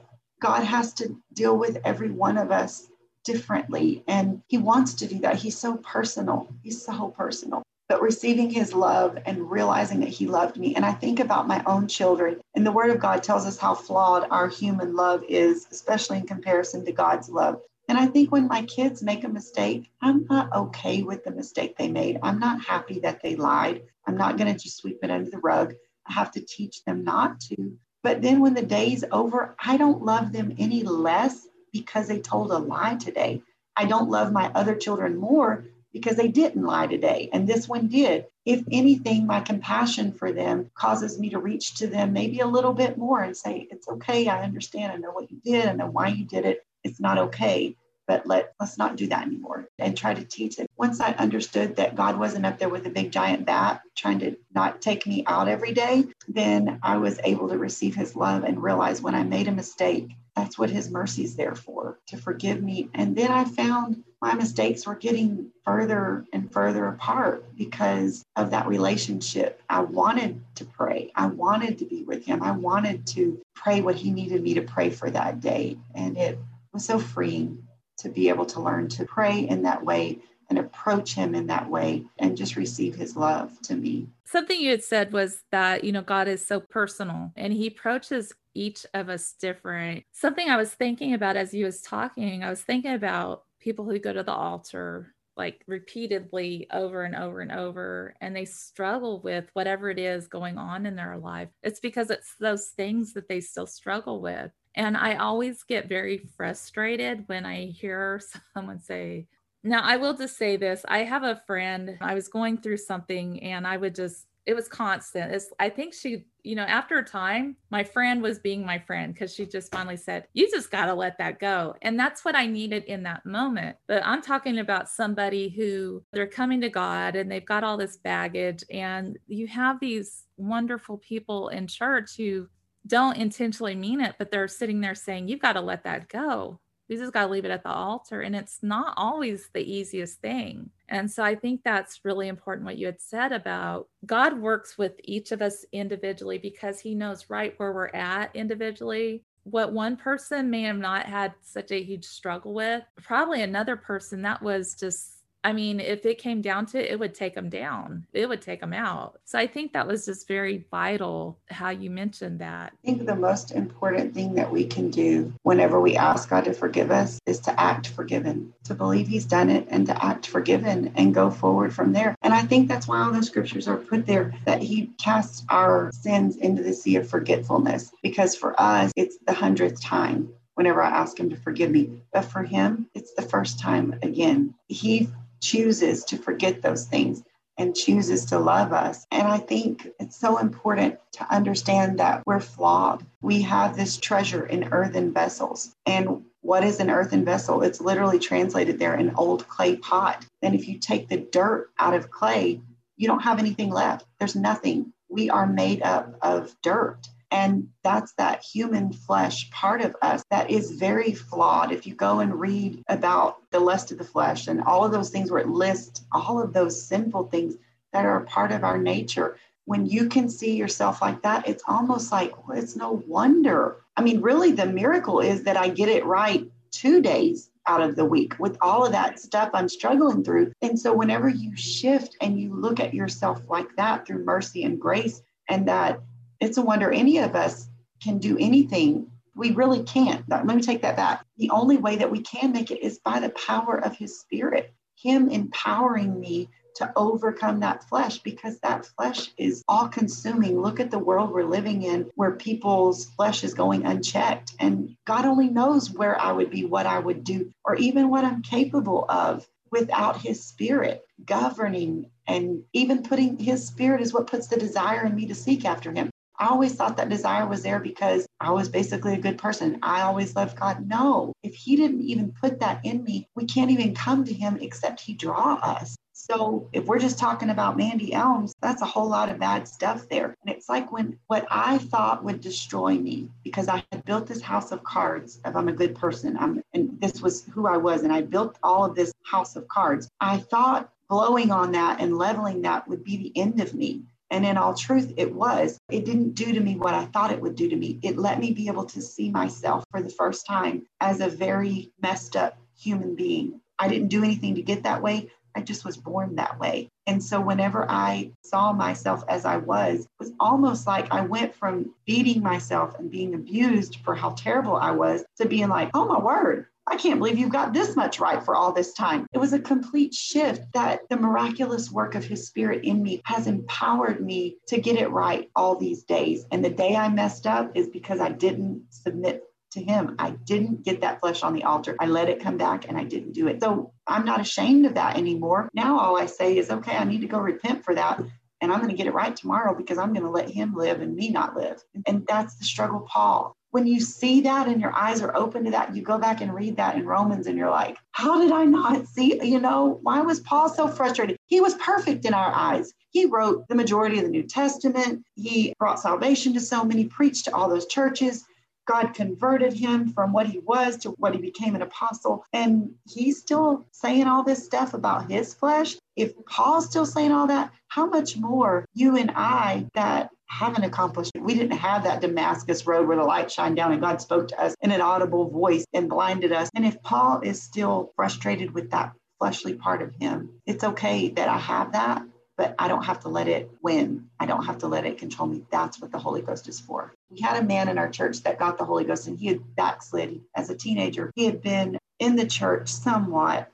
God has to deal with every one of us differently. And He wants to do that. He's so personal. He's so personal but receiving his love and realizing that he loved me. And I think about my own children, and the word of God tells us how flawed our human love is, especially in comparison to God's love. And I think when my kids make a mistake, I'm not okay with the mistake they made. I'm not happy that they lied. I'm not going to just sweep it under the rug. I have to teach them not to. But then when the day's over, I don't love them any less because they told a lie today. I don't love my other children more because they didn't lie today and this one did. If anything, my compassion for them causes me to reach to them maybe a little bit more and say, It's okay. I understand. I know what you did. I know why you did it. It's not okay. But let, let's not do that anymore and try to teach it. Once I understood that God wasn't up there with a big giant bat trying to not take me out every day, then I was able to receive his love and realize when I made a mistake, that's what his mercy is there for, to forgive me. And then I found my mistakes were getting further and further apart because of that relationship. I wanted to pray. I wanted to be with him. I wanted to pray what he needed me to pray for that day. And it was so freeing to be able to learn to pray in that way and approach him in that way and just receive his love to me. Something you had said was that, you know, God is so personal and he approaches each of us different. Something I was thinking about as you was talking, I was thinking about people who go to the altar like repeatedly over and over and over and they struggle with whatever it is going on in their life. It's because it's those things that they still struggle with. And I always get very frustrated when I hear someone say, now, I will just say this. I have a friend, I was going through something and I would just, it was constant. It's, I think she, you know, after a time, my friend was being my friend because she just finally said, You just got to let that go. And that's what I needed in that moment. But I'm talking about somebody who they're coming to God and they've got all this baggage, and you have these wonderful people in church who don't intentionally mean it, but they're sitting there saying, You've got to let that go. You just got to leave it at the altar. And it's not always the easiest thing. And so I think that's really important what you had said about God works with each of us individually because he knows right where we're at individually. What one person may have not had such a huge struggle with, probably another person that was just I mean, if it came down to it, it would take them down. It would take them out. So I think that was just very vital how you mentioned that. I think the most important thing that we can do whenever we ask God to forgive us is to act forgiven, to believe He's done it and to act forgiven and go forward from there. And I think that's why all those scriptures are put there that He casts our sins into the sea of forgetfulness, because for us, it's the hundredth time whenever I ask him to forgive me. But for him, it's the first time again. He chooses to forget those things and chooses to love us. And I think it's so important to understand that we're flawed. We have this treasure in earthen vessels. And what is an earthen vessel? It's literally translated there an old clay pot. And if you take the dirt out of clay, you don't have anything left. There's nothing. We are made up of dirt. And that's that human flesh part of us that is very flawed. If you go and read about the lust of the flesh and all of those things where it lists all of those sinful things that are a part of our nature, when you can see yourself like that, it's almost like, well, it's no wonder. I mean, really, the miracle is that I get it right two days out of the week with all of that stuff I'm struggling through. And so, whenever you shift and you look at yourself like that through mercy and grace, and that it's a wonder any of us can do anything. We really can't. Let me take that back. The only way that we can make it is by the power of His Spirit, Him empowering me to overcome that flesh because that flesh is all consuming. Look at the world we're living in where people's flesh is going unchecked. And God only knows where I would be, what I would do, or even what I'm capable of without His Spirit governing and even putting His Spirit is what puts the desire in me to seek after Him. I always thought that desire was there because I was basically a good person. I always loved God. No, if He didn't even put that in me, we can't even come to Him except He draw us. So if we're just talking about Mandy Elms, that's a whole lot of bad stuff there. And it's like when what I thought would destroy me because I had built this house of cards of I'm a good person. I'm, and this was who I was. And I built all of this house of cards. I thought blowing on that and leveling that would be the end of me. And in all truth, it was. It didn't do to me what I thought it would do to me. It let me be able to see myself for the first time as a very messed up human being. I didn't do anything to get that way. I just was born that way. And so whenever I saw myself as I was, it was almost like I went from beating myself and being abused for how terrible I was to being like, oh my word, I can't believe you've got this much right for all this time. It was a complete shift that the miraculous work of his spirit in me has empowered me to get it right all these days. And the day I messed up is because I didn't submit to him. I didn't get that flesh on the altar. I let it come back and I didn't do it. So I'm not ashamed of that anymore. Now all I say is, okay, I need to go repent for that. And I'm going to get it right tomorrow because I'm going to let him live and me not live. And that's the struggle, Paul when you see that and your eyes are open to that, you go back and read that in Romans and you're like, how did I not see? You know, why was Paul so frustrated? He was perfect in our eyes. He wrote the majority of the New Testament. He brought salvation to so many, preached to all those churches. God converted him from what he was to what he became an apostle. And he's still saying all this stuff about his flesh. If Paul's still saying all that, how much more you and I that haven't accomplished it? We didn't have that Damascus road where the light shined down and God spoke to us in an audible voice and blinded us. And if Paul is still frustrated with that fleshly part of him, it's okay that I have that but I don't have to let it win. I don't have to let it control me. That's what the Holy Ghost is for. We had a man in our church that got the Holy Ghost and he had backslid as a teenager. He had been in the church somewhat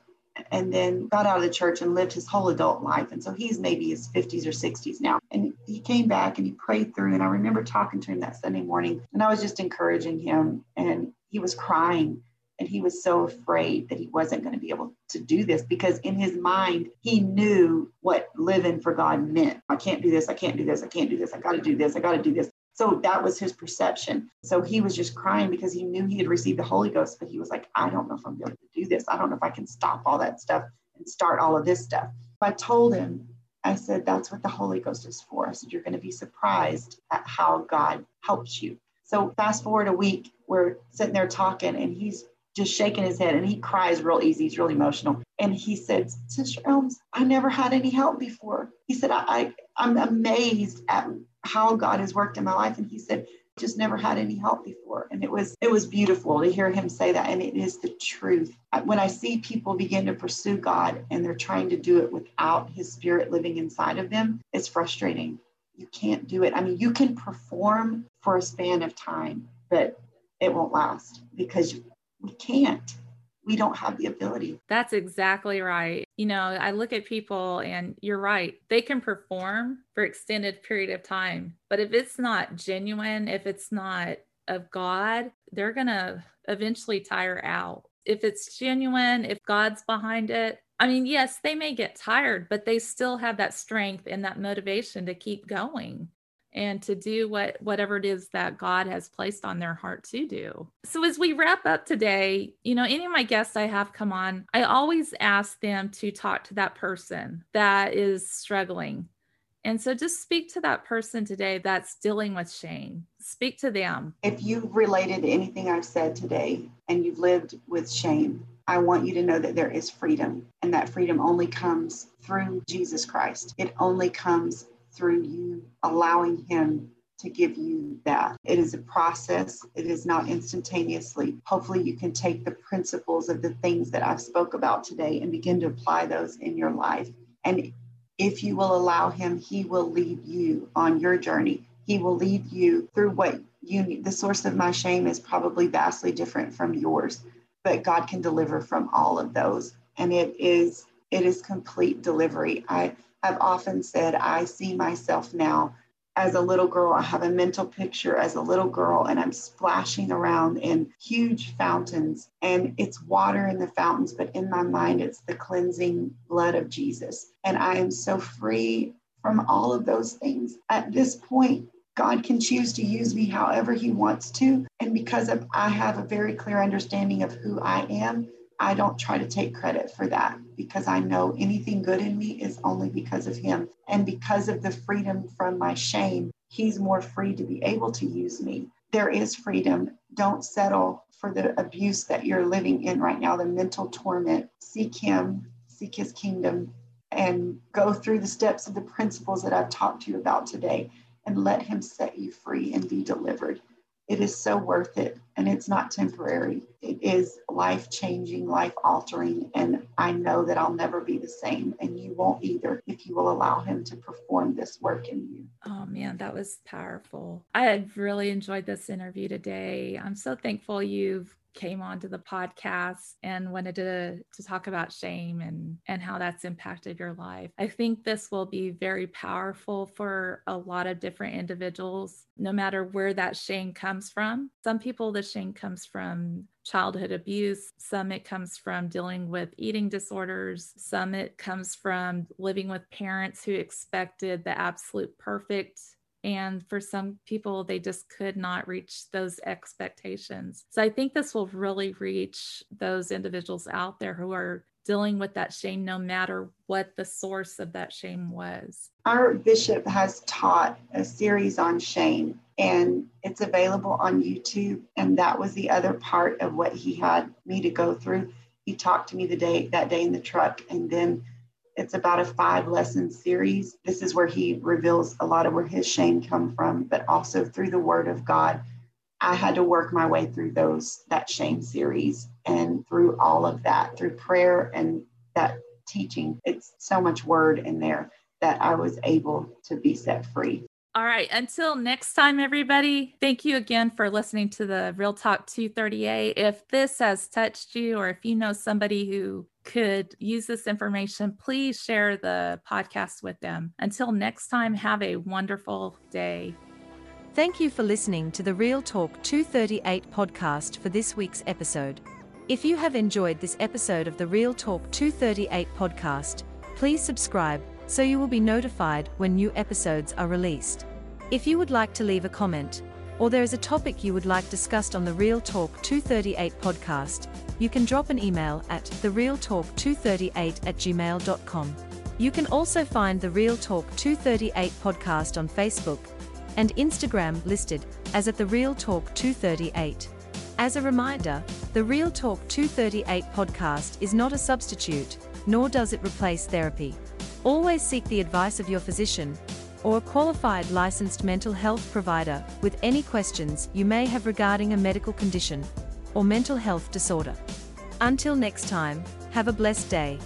and then got out of the church and lived his whole adult life. And so he's maybe his 50s or 60s now. And he came back and he prayed through. And I remember talking to him that Sunday morning and I was just encouraging him. And he was crying and he was so afraid that he wasn't going to be able to do this because in his mind, he knew what living for God meant. I can't do this. I can't do this. I can't do this. I got to do this. I got to do this. So that was his perception. So he was just crying because he knew he had received the Holy Ghost, but he was like, I don't know if I'm going to do this. I don't know if I can stop all that stuff and start all of this stuff. I told him, I said, that's what the Holy Ghost is for. I said, you're going to be surprised at how God helps you So fast forward a week, we're sitting there talking, and he's just shaking his head and he cries real easy. He's really emotional. And he said, Sister Elms, I never had any help before. He said, I, I, I'm amazed at how God has worked in my life. And he said, just never had any help before. And it was it was beautiful to hear him say that and it is the truth. When i see people begin to pursue god and they're trying to do it without his spirit living inside of them it's frustrating. You can't do it. I mean you can perform for a span of time but it won't last because we can't we don't have the ability. That's exactly right. You know, I look at people and you're right. They can perform for extended period of time, but if it's not genuine, if it's not of God, they're going to eventually tire out. If it's genuine, if God's behind it, I mean, yes, they may get tired, but they still have that strength and that motivation to keep going and to do what whatever it is that God has placed on their heart to do. So as we wrap up today, you know, any of my guests I have come on, I always ask them to talk to that person that is struggling. And so just speak to that person today that's dealing with shame. Speak to them. If you've related anything I've said today and you've lived with shame, I want you to know that there is freedom, and that freedom only comes through Jesus Christ. It only comes through you allowing Him to give you that. It is a process. It is not instantaneously. Hopefully you can take the principles of the things that I've spoke about today and begin to apply those in your life. And if you will allow him, he will lead you on your journey. He will lead you through what you need. The source of my shame is probably vastly different from yours, but God can deliver from all of those. And it is it is complete delivery. I have often said, I see myself now as a little girl. I have a mental picture as a little girl, and I'm splashing around in huge fountains, and it's water in the fountains, but in my mind, it's the cleansing blood of Jesus. And I am so free from all of those things. At this point, God can choose to use me however He wants to. And because of, I have a very clear understanding of who I am, I don't try to take credit for that because I know anything good in me is only because of Him. And because of the freedom from my shame, He's more free to be able to use me. There is freedom. Don't settle for the abuse that you're living in right now, the mental torment. Seek Him, seek His kingdom, and go through the steps of the principles that I've talked to you about today and let Him set you free and be delivered it is so worth it and it's not temporary. It is life changing, life altering. And I know that I'll never be the same. And you won't either if you will allow Him to perform this work in you. Oh, man, that was powerful. I really enjoyed this interview today. I'm so thankful you've came onto the podcast and wanted to, to talk about shame and, and how that's impacted your life. I think this will be very powerful for a lot of different individuals, no matter where that shame comes from. Some people, the shame comes from childhood abuse. Some it comes from dealing with eating disorders. Some it comes from living with parents who expected the absolute perfect and for some people, they just could not reach those expectations. So I think this will really reach those individuals out there who are dealing with that shame, no matter what the source of that shame was. Our bishop has taught a series on shame, and it's available on YouTube. And that was the other part of what he had me to go through. He talked to me the day that day in the truck, and then it's about a five lesson series. This is where he reveals a lot of where his shame come from, but also through the word of God. I had to work my way through those that shame series and through all of that through prayer and that teaching. It's so much word in there that I was able to be set free. All right. Until next time, everybody, thank you again for listening to the Real Talk 238. If this has touched you, or if you know somebody who could use this information, please share the podcast with them. Until next time, have a wonderful day. Thank you for listening to the Real Talk 238 podcast for this week's episode. If you have enjoyed this episode of the Real Talk 238 podcast, please subscribe so you will be notified when new episodes are released. If you would like to leave a comment, or there is a topic you would like discussed on the Real Talk 238 podcast, you can drop an email at therealtalk238 at gmail.com. You can also find the Real Talk 238 podcast on Facebook and Instagram listed as at The Real Talk 238. As a reminder, the Real Talk 238 podcast is not a substitute, nor does it replace therapy. Always seek the advice of your physician or a qualified licensed mental health provider with any questions you may have regarding a medical condition or mental health disorder. Until next time, have a blessed day.